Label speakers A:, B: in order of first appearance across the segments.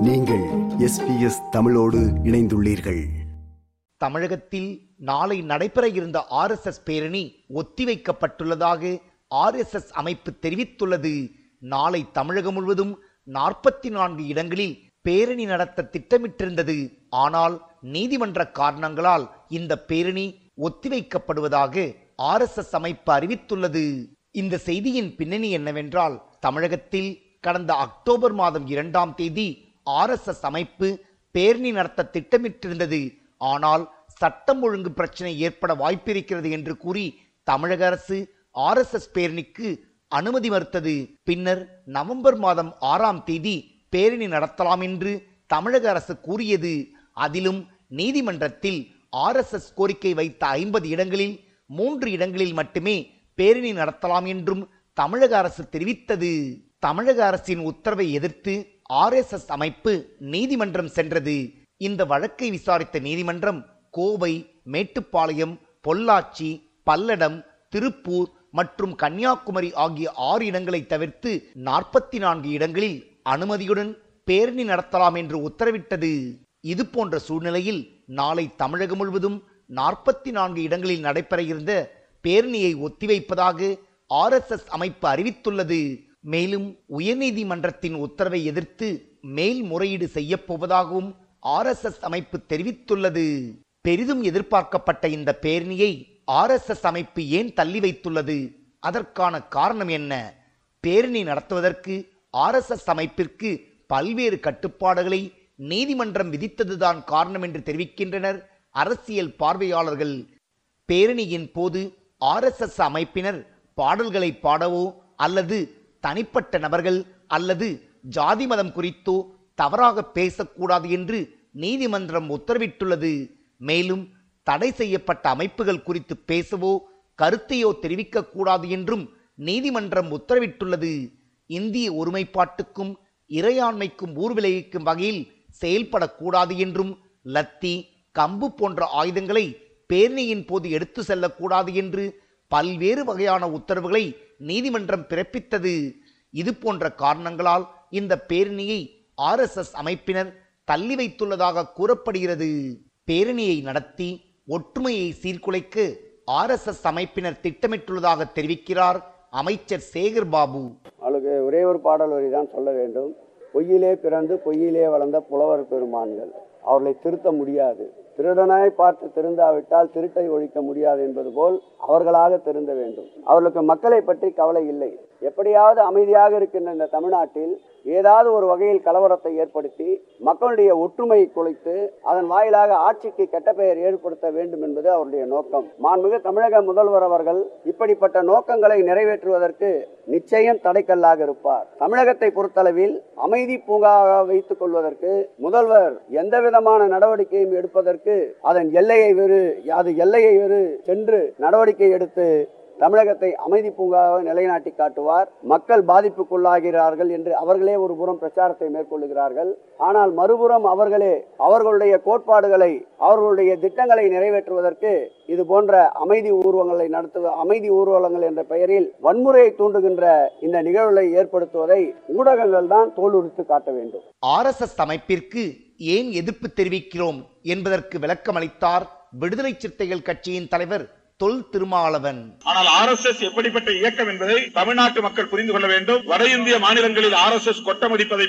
A: நீங்கள் எஸ்பிஎஸ் தமிழோடு இணைந்துள்ளீர்கள்.
B: தமிழகத்தில் நாளை நடைபெற இருந்த ஆர் எஸ் எஸ் பேரணி ஒத்திவைக்கப்பட்டுள்ளதாக ஆர் எஸ் எஸ் அமைப்பு தெரிவித்துள்ளது. நாளை தமிழகம் முழுவதும் நாற்பத்தி நான்கு இடங்களில் பேரணி நடத்த திட்டமிட்டிருந்தது. ஆனால் நீதிமன்ற காரணங்களால் இந்த பேரணி ஒத்திவைக்கப்படுவதாக ஆர்எஸ்எஸ் அமைப்பு அறிவித்துள்ளது. இந்த செய்தியின் பின்னணி என்னவென்றால் தமிழகத்தில் கடந்த அக்டோபர் மாதம் இரண்டாம் தேதி ஆர்எஸ்எஸ் அமைப்பு பேரணி நடத்த திட்டமிட்டிருந்தது. ஆனால் சட்டம் ஒழுங்கு பிரச்சனை ஏற்பட வாய்ப்பிருக்கிறது என்று கூறி தமிழக அரசு ஆர்எஸ்எஸ் பேரணிக்கு அனுமதி மறுத்தது. பின்னர் நவம்பர் மாதம் ஆறாம் தேதி பேரணி நடத்தலாம் என்று தமிழக அரசு கூறியது. அதிலும் நீதிமன்றத்தில் ஆர்எஸ்எஸ் கோரிக்கை வைத்த ஐம்பது இடங்களில் மூன்று இடங்களில் மட்டுமே பேரணி நடத்தலாம் என்றும் தமிழக அரசு தெரிவித்தது. தமிழக அரசின் உத்தரவை எதிர்த்து ஆர்எஸ்எஸ் அமைப்பு நீதிமன்றம் சென்றது. இந்த வழக்கை விசாரித்த நீதிமன்றம் கோவை மேட்டுப்பாளையம் பொள்ளாச்சி பல்லடம் திருப்பூர் மற்றும் கன்னியாகுமரி ஆகிய ஆறு இடங்களை தவிர்த்து நாற்பத்தி நான்கு இடங்களில் அனுமதியுடன் பேரணி நடத்தலாம் என்று உத்தரவிட்டது. இது போன்ற சூழ்நிலையில் நாளை தமிழகம் முழுவதும் நாற்பத்தி நான்கு இடங்களில் நடைபெற இருந்த பேரணியை ஒத்திவைப்பதாக ஆர்எஸ்எஸ் அமைப்பு அறிவித்துள்ளது. மேலும் உயர்நீதிமன்றத்தின் உத்தரவை எதிர்த்து மேல்முறையீடு செய்யப் போவதாகவும் ஆர்எஸ்எஸ் அமைப்பு தெரிவித்துள்ளது. பெரிதும் எதிர்பார்க்கப்பட்ட இந்த பேரணியை ஆர்எஸ்எஸ் அமைப்பு ஏன் தள்ளி வைத்துள்ளது? அதற்கான காரணம் என்ன? பேரணி நடத்துவதற்கு ஆர்எஸ்எஸ் அமைப்பிற்கு பல்வேறு கட்டுப்பாடுகளை நீதிமன்றம் விதித்ததுதான் காரணம் என்று தெரிவிக்கின்றனர் அரசியல் பார்வையாளர்கள். பேரணியின் போது ஆர்எஸ்எஸ் அமைப்பினர் பாடல்களை பாடவோ அல்லது தனிப்பட்ட நபர்கள் அல்லது ஜாதி மதம் குறித்தோ தவறாக பேசக்கூடாது என்று நீதிமன்றம் உத்தரவிட்டுள்ளது. மேலும் தடை செய்யப்பட்ட அமைப்புகள் குறித்து பேசவோ கருத்தையோ தெரிவிக்கக்கூடாது என்றும் நீதிமன்றம் உத்தரவிட்டுள்ளது. இந்திய ஒருமைப்பாட்டுக்கும் இறையாண்மைக்கும் ஊர் விளைவிக்கும் வகையில் செயல்படக்கூடாது என்றும் லத்தி கம்பு போன்ற ஆயுதங்களை பேரணியின் போது எடுத்து செல்லக்கூடாது என்று பல்வேறு வகையான உத்தரவுகளை நீதிமன்றம் பிறப்பித்தது. இது போன்ற காரணங்களால் இந்த பேரணியை ஆர்எஸ்எஸ் அமைப்பினர் தள்ளி வைத்துள்ளதாக கூறப்படுகிறது. பேரணியை நடத்தி ஒற்றுமையை சீர்குலைக்க ஆர்எஸ்எஸ் அமைப்பினர் திட்டமிட்டுள்ளதாக தெரிவிக்கிறார் அமைச்சர் சேகர் பாபு.
C: அவளுக்கு ஒரே ஒரு பாடல் வரி தான் சொல்ல வேண்டும். பொய்யிலே பிறந்து பொய்யிலே வளர்ந்த புலவர் பெருமான்கள். அவர்களை திருத்த முடியாது. திருடனாய் பார்த்து திருந்தாவிட்டால் திருட்டை ஒழிக்க முடியாது என்பது போல் அவர்களாக திருந்த வேண்டும். அவர்களுக்கு மக்களை பற்றி கவலை இல்லை. எப்படியாவது அமைதியாக இருக்கின்ற இந்த தமிழ்நாட்டில் ஏதாவது ஒரு வகையில் கலவரத்தை ஏற்படுத்தி மக்களுடைய ஒற்றுமையை குலைத்து அதன் வாயிலாக ஆட்சிக்கு கெட்ட பெயர் ஏற்படுத்த வேண்டும் என்பது அவருடைய நோக்கம். மாண்புமிகு தமிழக முதல்வர் அவர்கள் இப்படிப்பட்ட நோக்கங்களை நிறைவேற்றுவதற்கு நிச்சயம் தடைக்கல்லாக இருப்பார். தமிழகத்தை பொறுத்தளவில் அமைதி பூங்காக வைத்துக் கொள்வதற்கு முதல்வர் எந்த விதமான நடவடிக்கையும் எடுப்பதற்கு அதன் எல்லையை வெறு அது எல்லையை வெறு சென்று நடவடிக்கை எடுத்து தமிழகத்தை அமைதி பூங்காவை நிலைநாட்டி காட்டுவார். மக்கள் பாதிப்புக்குள்ளாகிறார்கள் என்று அவர்களே ஒரு புறம் பிரச்சாரத்தை மேற்கொள்ளுகிறார்கள். ஆனால் மறுபுறம் அவர்களே அவர்களுடைய கோட்பாடுகளை அவர்களுடைய திட்டங்களை நிறைவேற்றுவதற்கு இது போன்ற அமைதி ஊர்வலங்களை நடத்துவ அமைதி ஊர்வலங்கள் என்ற பெயரில் வன்முறையை தூண்டுகின்ற இந்த நிகழ்வுகளை ஏற்படுத்துவதை ஊடகங்கள் தான் தோலுரித்து காட்ட வேண்டும்.
B: ஆர்எஸ்எஸ் அமைப்பிற்கு ஏன் எதிர்ப்பு தெரிவிக்கிறோம் என்பதற்கு விளக்கமளித்தார் விடுதலை சிறுத்தைகள் கட்சியின் தலைவர் தொல் திருமாவளவன்
D: ஆனால் ஆர் எஸ் எஸ் எப்படிப்பட்ட இயக்கம் என்பதை தமிழ்நாட்டு மக்கள் புரிந்து கொள்ள வேண்டும். வட இந்திய மாநிலங்களில் ஆர் எஸ் எஸ்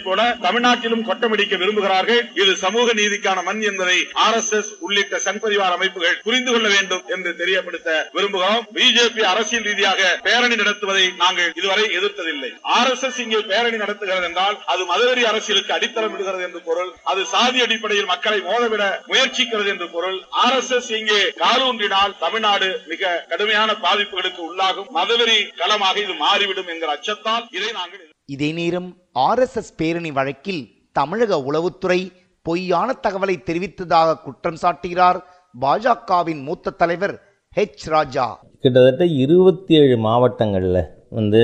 D: போல தமிழ்நாட்டிலும் கொட்டமடிக்க விரும்புகிறார்கள். இது சமூக நீதிக்கான மண் என்பதை ஆர் எஸ் எஸ் உள்ளிட்ட சண்பரிவார் அமைப்புகள் புரிந்து கொள்ள வேண்டும் என்று தெரியப்படுத்த விரும்புகிறோம். பிஜேபி அரசியல் ரீதியாக பேரணி நடத்துவதை நாங்கள் இதுவரை எதிர்த்ததில்லை. ஆர் எஸ் எஸ் இங்கே பேரணி நடத்துகிறது என்றால் அது மதவெறி அரசியலுக்கு அடித்தளம் இடுகிறது என்று பொருள். அது சாதி அடிப்படையில் மக்களை மோதவிட முயற்சிக்கிறது என்று பொருள். ஆர் எஸ் எஸ் இங்கே காலூன்றினால் தமிழ்நாடு மிக கடுமையான பாதிப்புகளுக்கு உள்ளாகும். மதவெறி களமாக இது மாறிவிடும் என்கிற அச்சத்தால் இதை நாங்கள்
B: இதே நேரம் ஆர்எஸ்எஸ் பேரணி வழக்கில் தமிழக உளவுத்துறை பொய்யான தகவலை தெரிவித்ததாக குற்றம் சாட்டுகிறார் பாஜகவின் மூத்த தலைவர் ஹெச் ராஜா.
E: கிட்டத்தட்ட இருபத்தி ஏழு மாவட்டங்களில் வந்து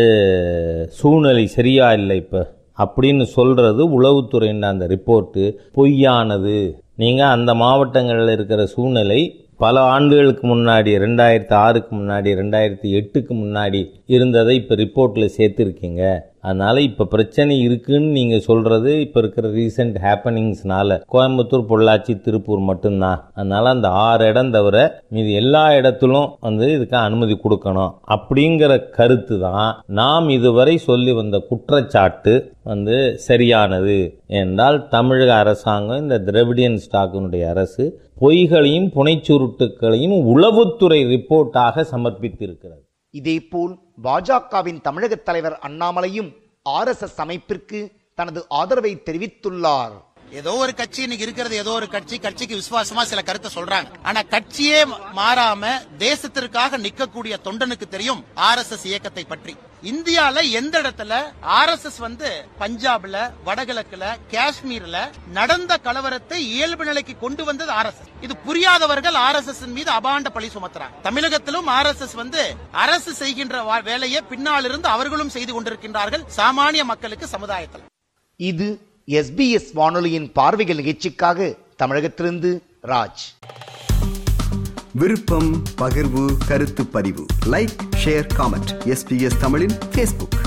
E: சூழ்நிலை சரியா இல்லை இப்போ. அப்படின்னு சொல்கிறது உளவுத்துறையின் அந்த ரிப்போர்ட்டு பொய்யானது. நீங்கள் அந்த மாவட்டங்களில் இருக்கிற சூழ்நிலை பல ஆண்டுகளுக்கு முன்னாடி ரெண்டாயிரத்தி ஆறுக்கு முன்னாடி ரெண்டாயிரத்தி எட்டுக்கு முன்னாடி இருந்ததை இப்போ ரிப்போர்ட்டில் சேர்த்துருக்கீங்க. அதனால் இப்போ பிரச்சனை இருக்குன்னு நீங்கள் சொல்கிறது இப்போ இருக்கிற ரீசெண்ட் ஹேப்பனிங்ஸ்னால கோயம்புத்தூர் பொள்ளாச்சி திருப்பூர் மட்டும்தான். அதனால் அந்த ஆறு இடம் தவிர மீது எல்லா இடத்திலும் வந்து இதுக்கு அனுமதி கொடுக்கணும். அப்படிங்கிற கருத்து தான் நாம் இதுவரை சொல்லி வந்த குற்றச்சாட்டு வந்து சரியானது என்றால் தமிழக அரசாங்கம் இந்த திரவிடியன் ஸ்டாக்கினுடைய அரசு பொய்களையும் புனைச்சுருட்டுகளையும் உளவுத்துறை ரிப்போர்ட்டாக சமர்ப்பித்திருக்கிறது.
B: இதேபோல் பாஜகவின் தமிழக தலைவர் அண்ணாமலையும் ஆர்எஸ்எஸ் அமைப்பிற்கு தனது ஆதரவை தெரிவித்துள்ளார்.
F: ஏதோ ஒரு கட்சி இன்னைக்கு இருக்கிறது ஏதோ ஒரு கட்சி கட்சிக்கு விசுவாசமா சில கருத்தை சொல்றாங்க. ஆனா கட்சியே மாறாம தேசத்திற்காக நிக்கக்கூடிய தொண்டனுக்கு தெரியும் ஆர் எஸ் எஸ் இயக்கத்தை பற்றி. இந்தியால எந்த இடத்துல ஆர் எஸ் எஸ் வந்து பஞ்சாப்ல வடகிழக்குல காஷ்மீர்ல நடந்த கலவரத்தை இயல்பு நிலைக்கு கொண்டு வந்தது ஆர் எஸ் எஸ். இது புரியாதவர்கள் ஆர் எஸ் எஸ் மீது அபாண்ட பழி சுமத்துறாங்க. தமிழகத்திலும் ஆர் எஸ் எஸ் வந்து அரசு செய்கின்ற வா- வேலையை பின்னால் இருந்து அவர்களும் செய்து கொண்டிருக்கின்றார்கள் சாமானிய மக்களுக்கு சமுதாயத்தில்.
B: இது எஸ்பிஎஸ் வானொலியின் பார்வைகள் நிகழ்ச்சிக்காக தமிழகத்திலிருந்து ராஜ்.
A: விருப்பம் பகிர்வு கருத்து பதிவு. லைக் ஷேர் காமெண்ட் எஸ்பிஎஸ் தமிழின் பேஸ்புக்